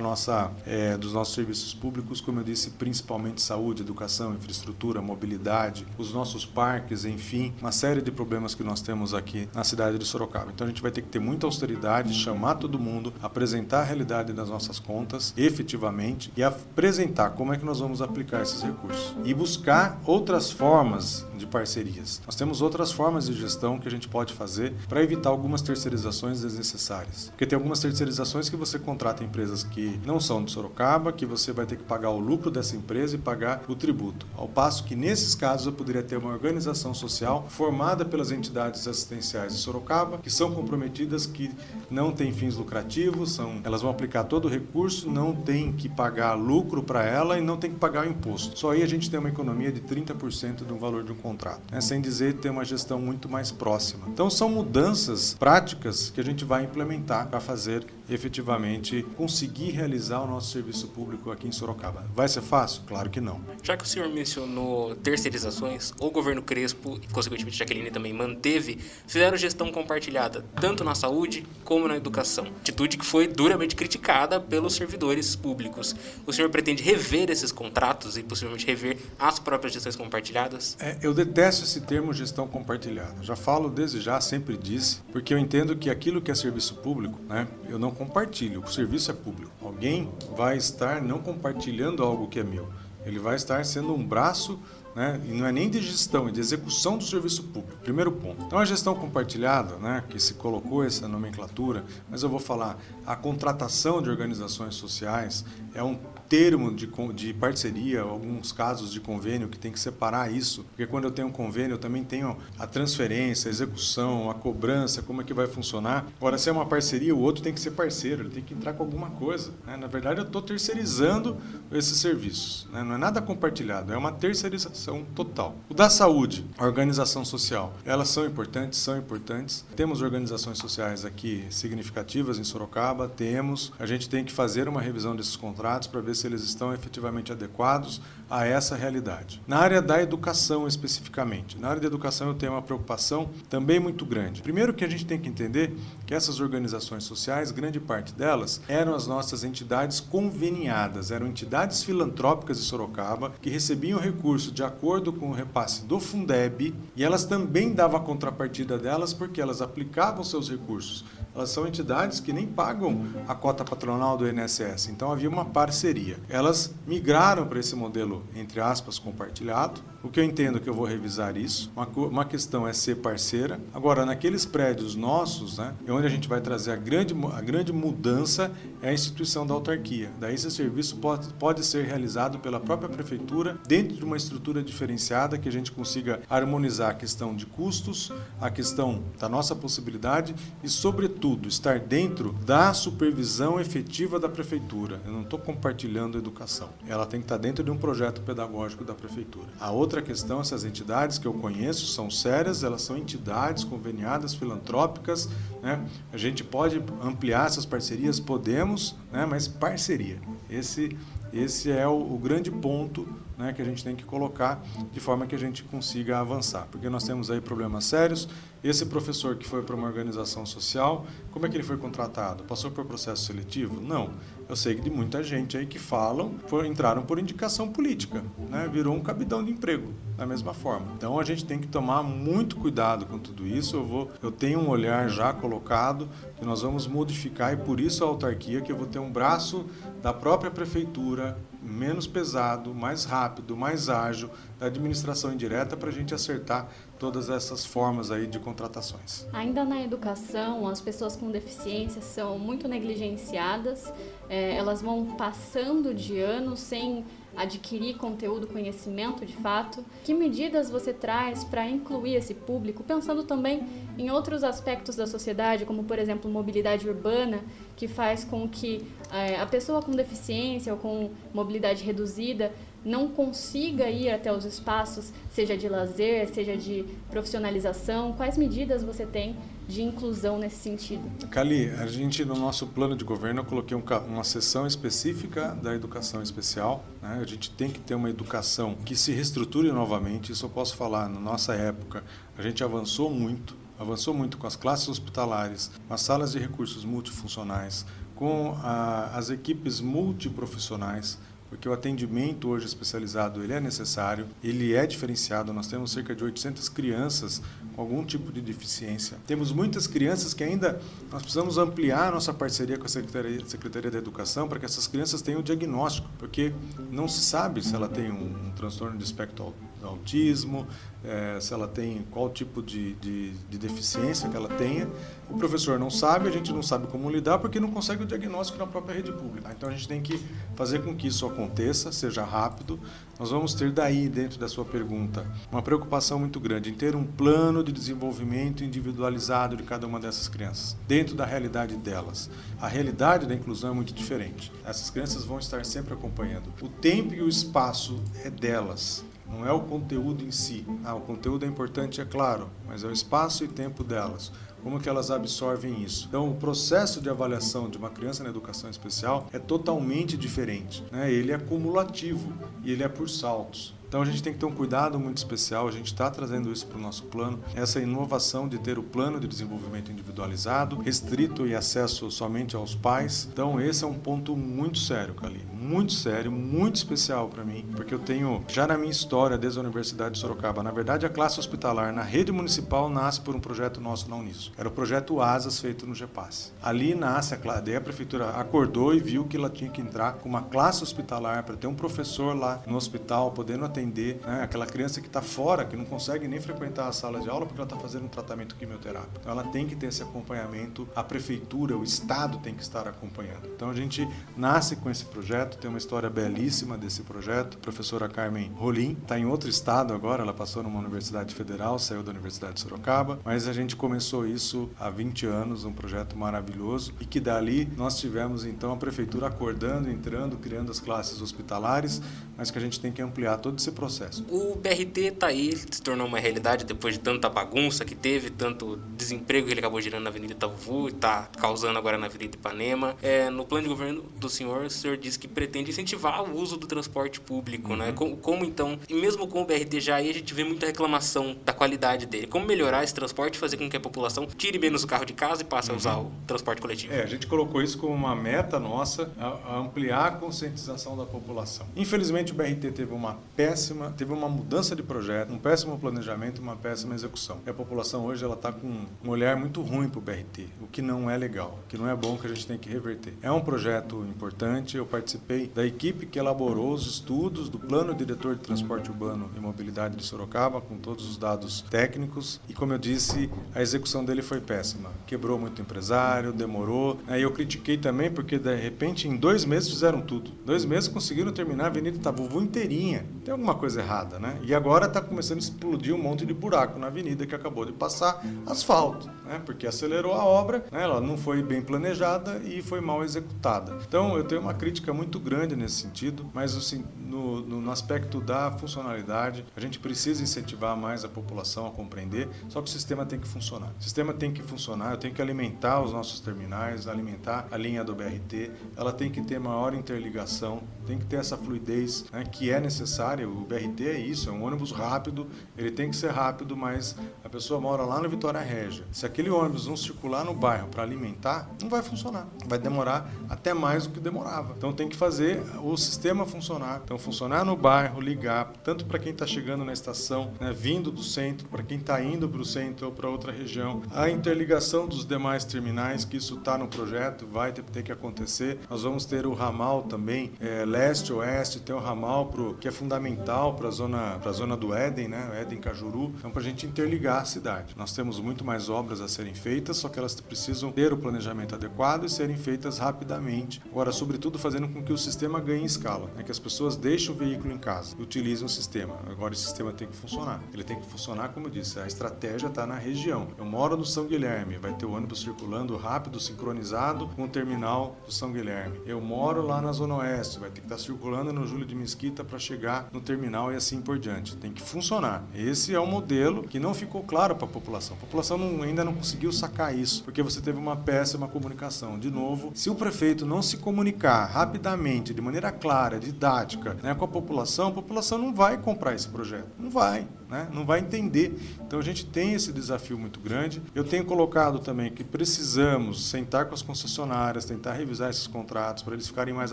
nossa, é, dos nossos serviços públicos, como eu disse, principalmente saúde, educação, infraestrutura, mobilidade, os nossos parques, enfim, uma série de problemas que nós temos aqui na cidade de Sorocaba. Então a gente vai ter que ter muita austeridade, chamar todo mundo, apresentar a realidade das nossas contas efetivamente e apresentar como é que nós vamos aplicar esses recursos e buscar outras formas de parcerias. Nós temos outras formas de gestão que a gente pode fazer para evitar algumas terceirizações desnecessárias. Porque tem algumas terceirizações que você contrata empresas que não são de Sorocaba, que você vai ter que pagar o lucro dessa empresa e pagar o tributo. Ao passo que nesses casos eu poderia ter uma organização social formada pelas entidades assistenciais de Sorocaba, que são comprometidas, que não têm fins lucrativos, são, elas vão aplicar todo o recurso, não tem que pagar lucro para ela e não tem que pagar o imposto. Só aí a gente tem uma economia de 30% do valor de um contrato, né? sem dizer ter uma gestão muito mais próxima. Então são mudanças práticas que a gente vai implementar para fazer efetivamente conseguir realizar o nosso serviço público aqui em Sorocaba. Vai ser fácil? Claro que não.
Já que o senhor mencionou terceirizações, o governo Crespo e consequentemente Jaqueline também manteve, fizeram gestão compartilhada tanto na saúde como na educação. Atitude que foi duramente criticada pelos servidores públicos. O senhor pretende rever esses contratos e possivelmente rever as próprias gestões compartilhadas?
É, eu detesto esse termo gestão compartilhada. Já falo desde já, sempre disse, porque eu entendo que aquilo que é serviço público, né, eu não compartilho, o serviço é público. Alguém vai estar não compartilhando algo que é meu. Ele vai estar sendo um braço né? e não é nem de gestão, é de execução do serviço público. Primeiro ponto. Então, a gestão compartilhada, né, que se colocou essa nomenclatura, mas eu vou falar, a contratação de organizações sociais é um termo de, de parceria, alguns casos de convênio que tem que separar isso, porque quando eu tenho um convênio eu também tenho a transferência, a execução, a cobrança, como é que vai funcionar. Agora, se é uma parceria, o outro tem que ser parceiro, ele tem que entrar com alguma coisa. Né? Na verdade, eu estou terceirizando esses serviços. Né? Não é nada compartilhado, é uma terceirização total. O da saúde, a organização social, elas são importantes, são importantes. Temos organizações sociais aqui significativas em Sorocaba, temos. A gente tem que fazer uma revisão desses contratos para ver ver se eles estão efetivamente adequados a essa realidade. Na área da educação especificamente, na área da educação eu tenho uma preocupação também muito grande. Primeiro que a gente tem que entender que essas organizações sociais, grande parte delas, eram as nossas entidades conveniadas, eram entidades filantrópicas de Sorocaba que recebiam recurso de acordo com o repasse do Fundeb e elas também davam a contrapartida delas porque elas aplicavam seus recursos elas são entidades que nem pagam a cota patronal do INSS. Então havia uma parceria. Elas migraram para esse modelo, entre aspas, compartilhado. O que eu entendo que eu vou revisar isso. Uma, uma questão é ser parceira. Agora, naqueles prédios nossos, né, é onde a gente vai trazer a grande, a grande mudança é a instituição da autarquia. Daí esse serviço pode, pode ser realizado pela própria prefeitura dentro de uma estrutura diferenciada que a gente consiga harmonizar a questão de custos, a questão da nossa possibilidade e, sobretudo, estar dentro da supervisão efetiva da prefeitura. Eu não estou compartilhando educação. Ela tem que estar dentro de um projeto pedagógico da prefeitura. A outra questão, essas entidades que eu conheço são sérias, elas são entidades conveniadas, filantrópicas. Né? A gente pode ampliar essas parcerias, podemos, né? mas parceria. Esse, esse é o, o grande ponto né, que a gente tem que colocar de forma que a gente consiga avançar. Porque nós temos aí problemas sérios. Esse professor que foi para uma organização social, como é que ele foi contratado? Passou por processo seletivo? Não. Eu sei de muita gente aí que falam, entraram por indicação política, né? virou um cabidão de emprego, da mesma forma. Então a gente tem que tomar muito cuidado com tudo isso. Eu, vou, eu tenho um olhar já colocado que nós vamos modificar e por isso a autarquia, que eu vou ter um braço da própria prefeitura, menos pesado, mais rápido, mais ágil, da administração indireta para a gente acertar todas essas formas aí de contratações.
Ainda na educação, as pessoas com deficiência são muito negligenciadas, é, elas vão passando de ano sem adquirir conteúdo, conhecimento de fato. Que medidas você traz para incluir esse público, pensando também em outros aspectos da sociedade, como por exemplo mobilidade urbana, que faz com que é, a pessoa com deficiência ou com mobilidade reduzida não consiga ir até os espaços, seja de lazer, seja de profissionalização? Quais medidas você tem de inclusão nesse sentido?
Cali, a gente no nosso plano de governo eu coloquei um, uma sessão específica da educação especial. Né? A gente tem que ter uma educação que se reestruture novamente. Isso eu posso falar. Na nossa época, a gente avançou muito. Avançou muito com as classes hospitalares, com as salas de recursos multifuncionais, com a, as equipes multiprofissionais porque o atendimento hoje especializado ele é necessário, ele é diferenciado. Nós temos cerca de 800 crianças com algum tipo de deficiência. Temos muitas crianças que ainda nós precisamos ampliar a nossa parceria com a Secretaria, Secretaria da Educação para que essas crianças tenham o diagnóstico, porque não se sabe se ela tem um, um transtorno de espectro autismo, é, se ela tem qual tipo de, de, de, deficiência que ela tenha. O professor não sabe, a gente não sabe como lidar porque não consegue o diagnóstico na própria rede pública. Então a gente tem que fazer com que isso aconteça, seja rápido. Nós vamos ter daí, dentro da sua pergunta, uma preocupação muito grande em ter um plano de desenvolvimento individualizado de cada uma dessas crianças, dentro da realidade delas. A realidade da inclusão é muito diferente. Essas crianças vão estar sempre acompanhando. O tempo e o espaço é delas não é o conteúdo em si. Ah, o conteúdo é importante, é claro, mas é o espaço e tempo delas. Como que elas absorvem isso? Então, o processo de avaliação de uma criança na educação especial é totalmente diferente. Né? Ele é cumulativo e ele é por saltos. Então a gente tem que ter um cuidado muito especial, a gente está trazendo isso para o nosso plano, essa inovação de ter o plano de desenvolvimento individualizado, restrito e acesso somente aos pais. Então esse é um ponto muito sério, Cali, muito sério, muito especial para mim, porque eu tenho já na minha história desde a Universidade de Sorocaba, na verdade a classe hospitalar na rede municipal nasce por um projeto nosso na Uniso. Era o projeto Asas feito no GEPAS. Ali nasce a classe, a prefeitura acordou e viu que ela tinha que entrar com uma classe hospitalar para ter um professor lá no hospital podendo atender né, aquela criança que está fora, que não consegue nem frequentar a sala de aula porque ela está fazendo um tratamento quimioterápico. Então ela tem que ter esse acompanhamento, a prefeitura, o Estado tem que estar acompanhando. Então a gente nasce com esse projeto, tem uma história belíssima desse projeto. A professora Carmen Rolim está em outro estado agora, ela passou numa universidade federal, saiu da Universidade de Sorocaba, mas a gente começou isso há 20 anos, um projeto maravilhoso e que dali nós tivemos então a prefeitura acordando, entrando, criando as classes hospitalares, mas que a gente tem que ampliar todo esse processo.
O BRT está aí, se tornou uma realidade depois de tanta bagunça que teve, tanto desemprego que ele acabou gerando na Avenida Itaúvu e está causando agora na Avenida Ipanema. É, no plano de governo do senhor, o senhor diz que pretende incentivar o uso do transporte público, né? uhum. né? Como, como, então, e mesmo com o BRT já aí, a gente vê muita reclamação da qualidade dele. Como melhorar esse transporte, fazer com que a população tire menos o carro de casa e passe uhum. a usar o transporte coletivo?
É, a gente colocou isso como uma meta nossa, a, a ampliar a conscientização da população. Infelizmente, o BRT teve uma péssima péssima, teve uma mudança de projeto, um péssimo planejamento, uma péssima execução. E a população hoje ela está com um olhar muito ruim para o BRT, o que não é legal, o que não é bom, que a gente tem que reverter. É um projeto importante, eu participei participei da equipe que elaborou os estudos do Plano Diretor de Transporte Urbano e Mobilidade de Sorocaba, com todos os dados técnicos. E, como eu disse, a execução dele foi péssima. Quebrou muito empresário, demorou. Aí eu critiquei também porque, de repente, em dois meses fizeram tudo. Dois meses conseguiram terminar a Avenida Itabuvu inteirinha. Tem alguma coisa errada, né? E agora está começando a explodir um monte de buraco na avenida que acabou de passar asfalto, né? Porque acelerou a obra, né? ela não foi bem planejada e foi mal executada. Então eu tenho uma crítica muito grande nesse sentido, mas assim, no, no, aspecto da funcionalidade, a gente precisa incentivar mais a população a compreender, só que o sistema tem que funcionar. O sistema tem que funcionar, eu tenho que alimentar os nossos terminais, alimentar a linha do BRT, ela tem que ter maior interligação, tem que ter essa fluidez né, que é necessária. O BRT é isso, é um ônibus rápido, ele tem que ser rápido, mas a pessoa mora lá no Vitória Régia. Se aquele ônibus não circular no bairro para alimentar, não vai funcionar. Vai demorar até mais do que demorava. Então tem que fazer o sistema funcionar. Então funcionar no bairro, ligar, tanto para quem está chegando na estação, né, vindo do centro, para quem está indo para o centro ou para outra região. A interligação dos demais terminais, que isso está no projeto, vai ter, ter, que acontecer. Nós vamos ter o ramal também, é, leste-oeste, tem o ramal pro, que é fundamental para a zona, zona do Éden, né, Éden Cajuru, então para a gente interligar a cidade. Nós temos muito mais obras a serem feitas, só que elas precisam ter o planejamento adequado e serem feitas rapidamente. Agora, sobretudo, fazendo com que o sistema ganhe escala, né, que as pessoas deixem o veículo em casa e utilizem o sistema. Agora, o sistema tem que funcionar. Ele tem que funcionar, como eu disse, a estratégia está na região. Eu moro no São Guilherme, vai ter o ônibus circulando rápido, sincronizado com o terminal do São Guilherme. Eu moro lá na Zona Oeste, vai ter que estar tá circulando no Júlio de Mesquita para chegar no terminal e assim por diante. Tem que funcionar. Esse é o modelo que não ficou claro para a população. A população não, ainda não conseguiu sacar isso, porque você teve uma péssima comunicação. De novo, se o prefeito não se comunicar rapidamente, de maneira clara, didática, né, com a população, a população não vai comprar esse projeto. Não vai né? não vai entender. Então a gente tem esse desafio muito grande. Eu tenho colocado também que precisamos sentar com as concessionárias, tentar revisar esses contratos para eles ficarem mais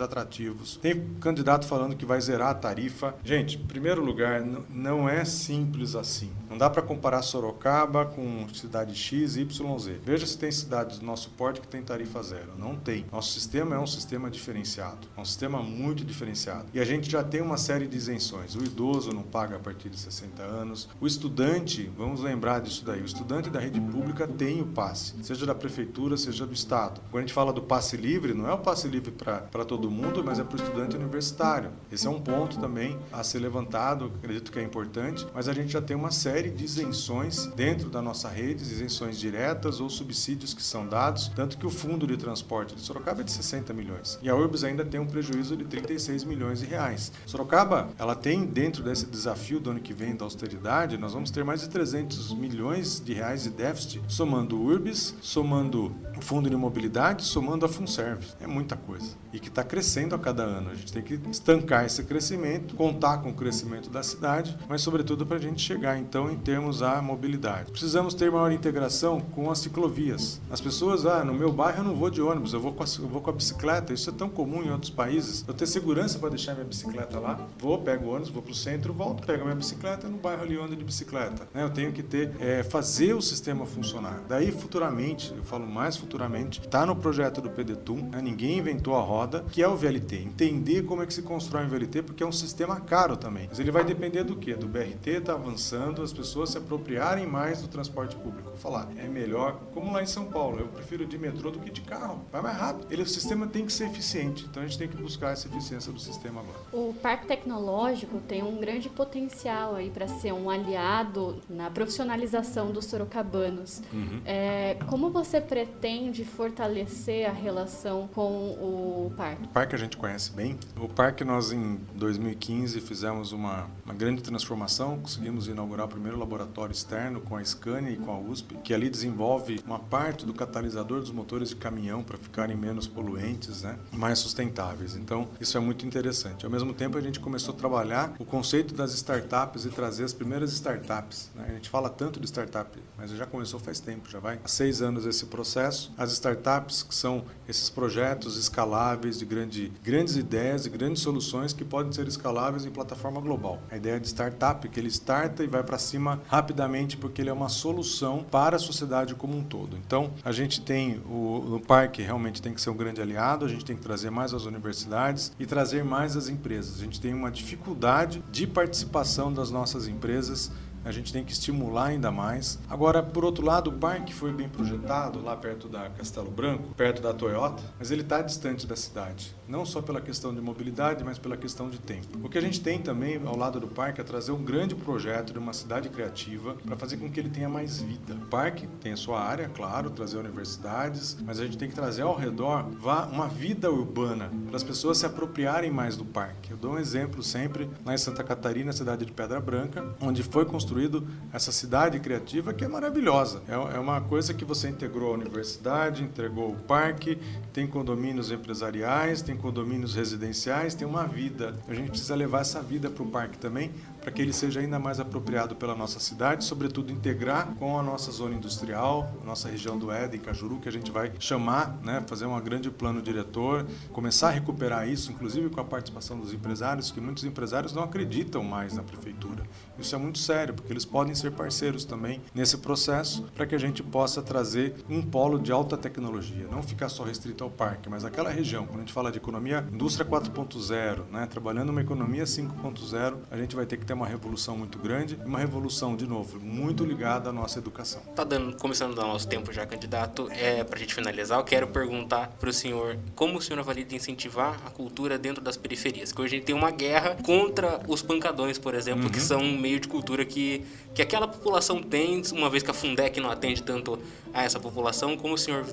atrativos. Tem candidato falando que vai zerar a tarifa. Gente, em primeiro lugar, não é simples assim. Não dá para comparar Sorocaba com cidade X, Y, Z. Veja se tem cidades do nosso porte que tem tarifa zero. Não tem. Nosso sistema é um sistema diferenciado. É um sistema muito diferenciado. E a gente já tem uma série de isenções. O idoso não paga a partir de 60 anos anos. O estudante, vamos lembrar disso daí, o estudante da rede pública tem o passe, seja da prefeitura, seja do Estado. Quando a gente fala do passe livre, não é o passe livre para todo mundo, mas é para o estudante universitário. Esse é um ponto também a ser levantado, acredito que é importante, mas a gente já tem uma série de isenções dentro da nossa rede, isenções diretas ou subsídios que são dados, tanto que o fundo de transporte de Sorocaba é de 60 milhões e a Urbs ainda tem um prejuízo de 36 milhões de reais. Sorocaba, ela tem dentro desse desafio do ano que vem da austeridade nós vamos ter mais de 300 milhões de reais de déficit, somando o URBS, somando o Fundo de Mobilidade, somando a FunService. É muita coisa. E que está crescendo a cada ano. A gente tem que estancar esse crescimento, contar com o crescimento da cidade, mas sobretudo para a gente chegar então em termos à mobilidade. Precisamos ter maior integração com as ciclovias. As pessoas, ah, no meu bairro eu não vou de ônibus, eu vou com a, eu vou com a bicicleta. Isso é tão comum em outros países. Eu tenho segurança para deixar minha bicicleta lá, vou, pego o ônibus, vou para o centro, volto, pego minha bicicleta no bairro ali ele anda de bicicleta. Né? Eu tenho que ter, é, fazer o sistema funcionar. Daí, futuramente, eu falo mais futuramente, está no projeto do PDTUM, né? ninguém inventou a roda, que é o VLT. Entender como é que se constrói um VLT, porque é um sistema caro também. Mas ele vai depender do quê? Do BRT está avançando, as pessoas se apropriarem mais do transporte público. Vou falar, é melhor, como lá em São Paulo, eu prefiro de metrô do que de carro. Vai mais rápido. Ele, o sistema tem que ser eficiente, então a gente tem que buscar essa eficiência do sistema agora.
O parque tecnológico tem um grande potencial aí para ser um um aliado na profissionalização dos sorocabanos. Uhum. É, como você pretende fortalecer a relação com o parque?
O parque a gente conhece bem. O parque nós em 2015 fizemos uma, uma grande transformação, conseguimos inaugurar o primeiro laboratório externo com a Scania e com a USP, que ali desenvolve uma parte do catalisador dos motores de caminhão para ficarem menos poluentes, né, mais sustentáveis. Então, isso é muito interessante. Ao mesmo mesmo tempo a gente começou a trabalhar o conceito das startups e trazer as primeiras startups. Né? A gente fala tanto de startup, mas já começou faz tempo, já vai há seis anos esse processo. As startups que são esses projetos escaláveis de grande, grandes ideias e grandes soluções que podem ser escaláveis em plataforma global. A ideia de startup que ele starta e vai para cima rapidamente porque ele é uma solução para a sociedade como um todo. Então, a gente tem o, o parque realmente tem que ser um grande aliado, a gente tem que trazer mais as universidades e trazer mais as empresas. A gente tem uma dificuldade de participação das nossas empresas empresas a gente tem que estimular ainda mais. Agora, por outro lado, o parque foi bem projetado lá perto da Castelo Branco, perto da Toyota, mas ele está distante da cidade, não só pela questão de mobilidade, mas pela questão de tempo. O que a gente tem também ao lado do parque é trazer um grande projeto de uma cidade criativa para fazer com que ele tenha mais vida. O parque tem a sua área, claro, trazer universidades, mas a gente tem que trazer ao redor uma vida urbana para as pessoas se apropriarem mais do parque. Eu dou um exemplo sempre lá em Santa Catarina, cidade de Pedra Branca, onde foi construído construído essa cidade criativa que é maravilhosa. É, é uma coisa que você integrou a universidade, entregou o parque, tem condomínios empresariais, tem condomínios residenciais, tem uma vida. A gente precisa levar essa vida para o parque também, para que ele seja ainda mais apropriado pela nossa cidade, sobretudo integrar com a nossa zona industrial, nossa região do Éden, Cajuru, que a gente vai chamar, né, fazer um grande plano diretor, começar a recuperar isso, inclusive com a participação dos empresários, que muitos empresários não acreditam mais na prefeitura. Isso é muito sério, porque eles podem ser parceiros também nesse processo para que a gente possa trazer um polo de alta tecnologia, não ficar só restrito ao parque, mas aquela região, quando a gente fala de economia indústria 4.0, né, trabalhando uma economia 5.0, a gente vai ter que ter uma revolução muito grande, uma revolução de novo muito ligada à nossa educação.
Tá dando, começando a dar nosso tempo já, candidato, é para a gente finalizar, eu quero perguntar para o senhor como o senhor avalia de incentivar a cultura dentro das periferias, que hoje a gente tem uma guerra contra os pancadões, por exemplo, uhum. que são um meio de cultura que que, aquela população tem, uma vez que a Fundec não atende tanto a essa população, como o senhor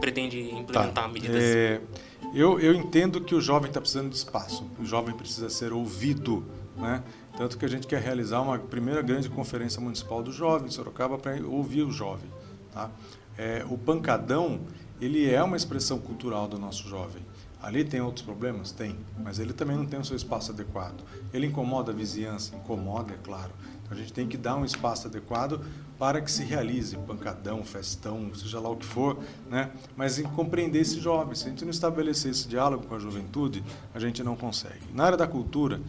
pretende implementar tá. medidas?
É, eu, eu entendo que o jovem está precisando de espaço, o jovem precisa ser ouvido, né? Tanto que a gente quer realizar uma primeira grande conferência municipal do jovem em Sorocaba para ouvir o jovem. Tá? É, o pancadão, ele é uma expressão cultural do nosso jovem. Ali tem outros problemas? Tem, mas ele também não tem o seu espaço adequado. Ele incomoda a vizinhança? Incomoda, é claro. A gente tem que dar um espaço adequado para que se realize pancadão, festão, seja lá o que for, né? mas em compreender esse jovem. Se a gente não estabelecer esse diálogo com a juventude, a gente não consegue. Na área da cultura,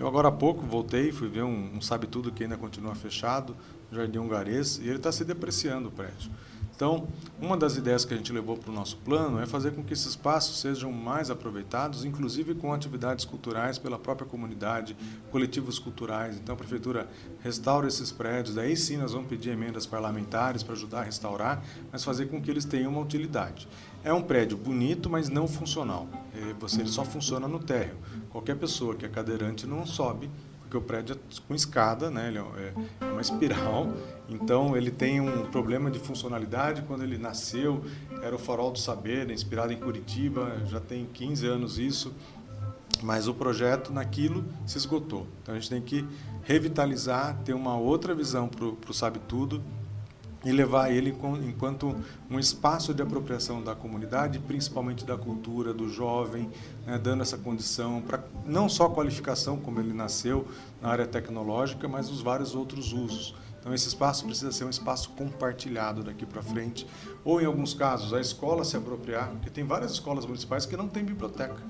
eu agora há pouco voltei, fui ver um, um Sabe Tudo que ainda continua fechado, Jardim Hungarês, e ele está se depreciando o prédio. Então, uma das ideias que a gente levou para o nosso plano é fazer com que esses espaços sejam mais aproveitados, inclusive com atividades culturais pela própria comunidade, coletivos culturais. Então, a prefeitura restaura esses prédios, daí sim nós vamos pedir emendas parlamentares para ajudar a restaurar, mas fazer com que eles tenham uma utilidade. É um prédio bonito, mas não funcional. Você ele só funciona no térreo. Qualquer pessoa que é cadeirante não sobe porque o prédio é com escada, né? Ele é, é uma espiral, então ele tem um problema de funcionalidade. Quando ele nasceu, era o Farol do Saber, né? inspirado em Curitiba, já tem 15 anos isso, mas o projeto naquilo se esgotou. Então a gente tem que revitalizar, ter uma outra visão para o Sabe Tudo e levar ele enquanto um espaço de apropriação da comunidade, principalmente da cultura, do jovem, né, dando essa condição para não só a qualificação, como ele nasceu na área tecnológica, mas os vários outros usos. Então, esse espaço precisa ser um espaço compartilhado daqui para frente, ou, em alguns casos, a escola se apropriar, porque tem várias escolas municipais que não têm biblioteca.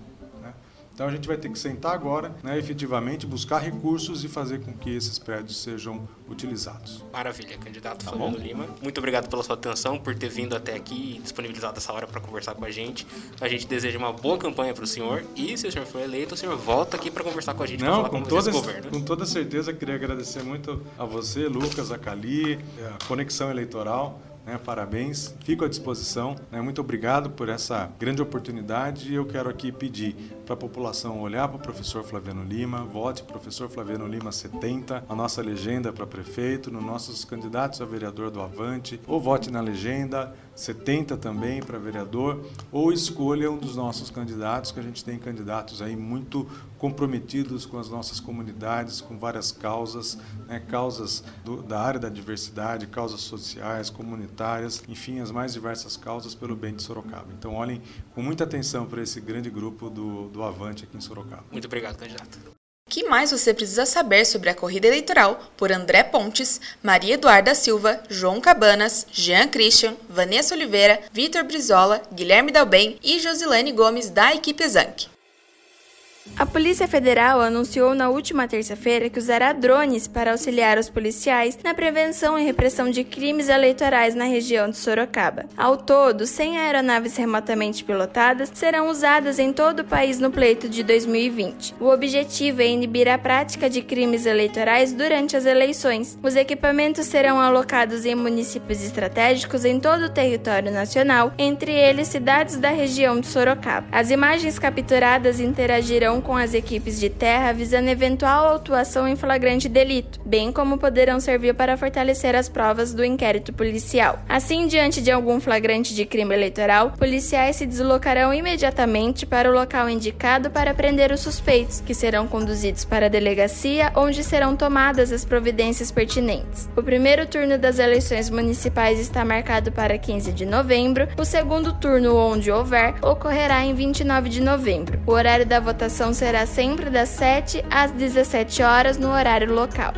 Então a gente vai ter que sentar agora, né, efetivamente, buscar recursos e fazer com que esses prédios sejam utilizados.
Maravilha, candidato tá Fernando Lima. Muito obrigado pela sua atenção, por ter vindo até aqui e disponibilizado essa hora para conversar com a gente. A gente deseja uma boa campanha para o senhor e, se o senhor for eleito, o senhor volta aqui para conversar com a gente,
Não, falar com, toda, governo. Com toda certeza, queria agradecer muito a você, Lucas, a Cali, a Conexão Eleitoral né? Parabéns, fico à disposição. Né? Muito obrigado por essa grande oportunidade. Eu quero aqui pedir para a população olhar para o professor Flaviano Lima, vote professor Flaviano Lima 70, a nossa legenda para prefeito, nos nossos candidatos a vereador do Avante, ou vote na legenda 70 também para vereador, ou escolha um dos nossos candidatos, que a gente tem candidatos aí muito comprometidos com as nossas comunidades, com várias causas, né, causas do, da área da diversidade, causas sociais, comunitárias, enfim, as mais diversas causas pelo bem de Sorocaba. Então, olhem com muita atenção para esse grande grupo do, do Avante aqui em Sorocaba.
Muito obrigado, candidato.
Que mais você precisa saber sobre a corrida eleitoral por André Pontes, Maria Eduarda Silva, João Cabanas, Jean Christian, Vanessa Oliveira, Vitor Brizola, Guilherme Dalben e Josilane Gomes da equipe Zank.
A Polícia Federal anunciou na última terça-feira que usará drones para auxiliar os policiais na prevenção e repressão de crimes eleitorais na região de Sorocaba. Ao todo, 100 aeronaves remotamente pilotadas serão usadas em todo o país no pleito de 2020. O objetivo é inibir a prática de crimes eleitorais durante as eleições. Os equipamentos serão alocados em municípios estratégicos em todo o território nacional, entre eles cidades da região de Sorocaba. As imagens capturadas interagirão com as equipes de terra visando eventual atuação em flagrante delito, bem como poderão servir para fortalecer as provas do inquérito policial. Assim, diante de algum flagrante de crime eleitoral, policiais se deslocarão imediatamente para o local indicado para prender os suspeitos, que serão conduzidos para a delegacia, onde serão tomadas as providências pertinentes. O primeiro turno das eleições municipais está marcado para 15 de novembro, o segundo turno, onde houver, ocorrerá em 29 de novembro. O horário da votação votação será sempre das 7 às 17 horas no horário local.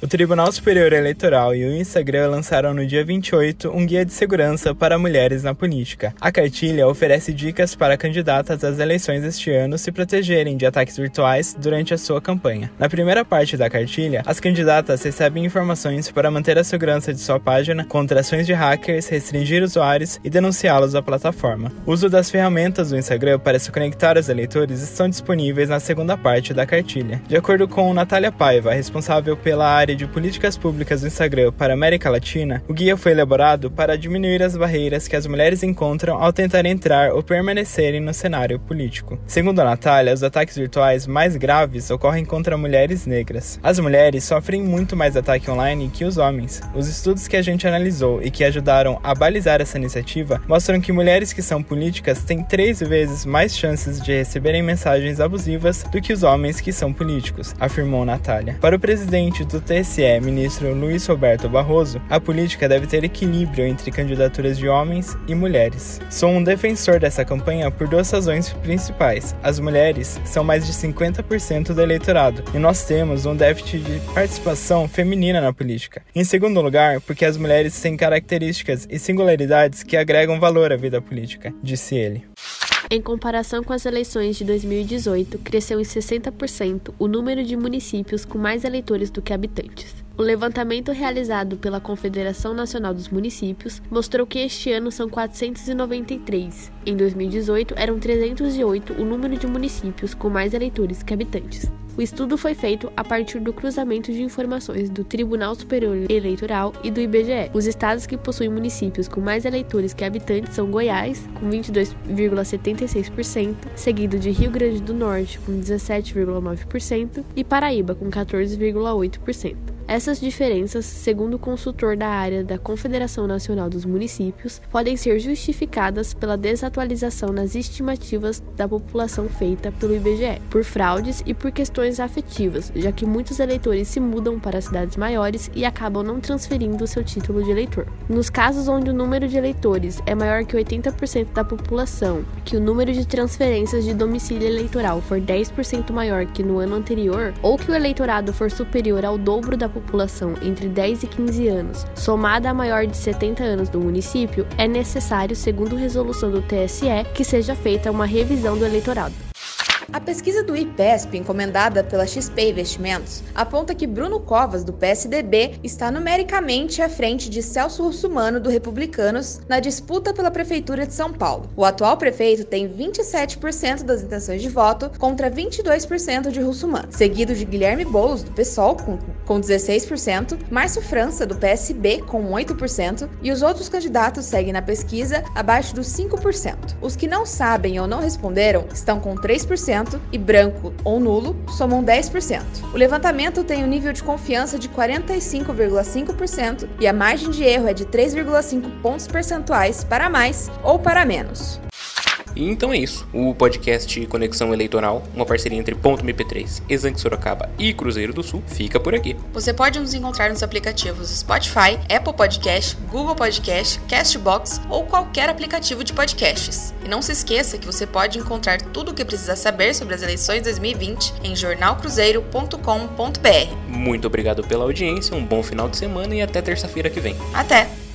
O Tribunal Superior Eleitoral e o Instagram lançaram no dia 28 um guia de segurança para mulheres na política. A cartilha oferece dicas para candidatas às eleições este ano se protegerem de ataques virtuais durante a sua campanha. Na primeira parte da cartilha, as candidatas recebem informações para manter a segurança de sua página contra ações de hackers, restringir usuários e denunciá-los à plataforma. O uso das ferramentas do Instagram para se conectar aos eleitores estão disponíveis na segunda parte da cartilha. De acordo com Natália Paiva, responsável pela área área de políticas públicas do Instagram para a América Latina, o guia foi elaborado para diminuir as barreiras que as mulheres encontram ao tentar entrar ou permanecerem no cenário político. Segundo a Natália, os ataques virtuais mais graves ocorrem contra mulheres negras. As mulheres sofrem muito mais ataque online que os homens. Os estudos que a gente analisou e que ajudaram a balizar essa iniciativa mostram que mulheres que são políticas têm três vezes mais chances de receberem mensagens abusivas do que os homens que são políticos, afirmou Natália. Para o presidente do TSE, TSE, ministro Luiz Roberto Barroso, a política deve ter equilíbrio entre candidaturas de homens e mulheres. Sou um defensor dessa campanha por duas razões principais. As mulheres são mais de 50% do eleitorado e nós temos um déficit de participação feminina na política. Em segundo lugar, porque as mulheres têm características e singularidades que agregam valor à vida política, disse ele.
Em comparação com as eleições de 2018, cresceu em 60% o número de municípios com mais eleitores do que habitantes. O levantamento realizado pela Confederação Nacional dos Municípios mostrou que este ano são 493. Em 2018, eram 308 o número de municípios com mais eleitores que habitantes. O estudo foi feito a partir do cruzamento de informações do Tribunal Superior Eleitoral e do IBGE. Os estados que possuem municípios com mais eleitores que habitantes são Goiás, com 22,76%, seguido de Rio Grande do Norte, com 17,9%, e Paraíba, com 14,8%. Essas diferenças, segundo o consultor da área da Confederação Nacional dos Municípios, podem ser justificadas pela desatualização nas estimativas da população feita pelo IBGE, por fraudes e por questões afetivas, já que muitos eleitores se mudam para cidades maiores e acabam não transferindo seu título de eleitor. Nos casos onde o número de eleitores é maior que 80% da população, que o número de transferências de domicílio eleitoral for 10% maior que no ano anterior, ou que o eleitorado for superior ao dobro da população entre 10 e 15 anos, somada a maior de 70 anos do município, é necessário, segundo resolução do TSE, que seja feita uma revisão do eleitorado.
A pesquisa do IPESP, encomendada pela XP Investimentos, aponta que Bruno Covas, do PSDB, está numericamente à frente de Celso Russumano, do Republicanos, na disputa pela Prefeitura de São Paulo. O atual prefeito tem 27% das intenções de voto contra 22% de Russumano, seguido de Guilherme Boulos, do PSOL, com com 16%, Márcio França, do PSB, com 8%, e os outros candidatos seguem na pesquisa abaixo dos 5%. Os que não sabem ou não responderam estão com 3% e branco ou nulo somam 10%. O levantamento tem um nível de confiança de 45,5% e a margem de erro é de 3,5 pontos percentuais para mais ou para menos.
E então é isso. O podcast Conexão Eleitoral, uma parceria entre Ponto MP3, Exante Sorocaba e Cruzeiro do Sul, fica por aqui.
Você pode nos encontrar nos aplicativos Spotify, Apple Podcast, Google Podcast, Castbox ou qualquer aplicativo de podcasts. E não se esqueça que você pode encontrar tudo o que precisa saber sobre as eleições 2020 em jornalcruzeiro.com.br.
Muito obrigado pela audiência, um bom final de semana e até terça-feira que vem.
Até!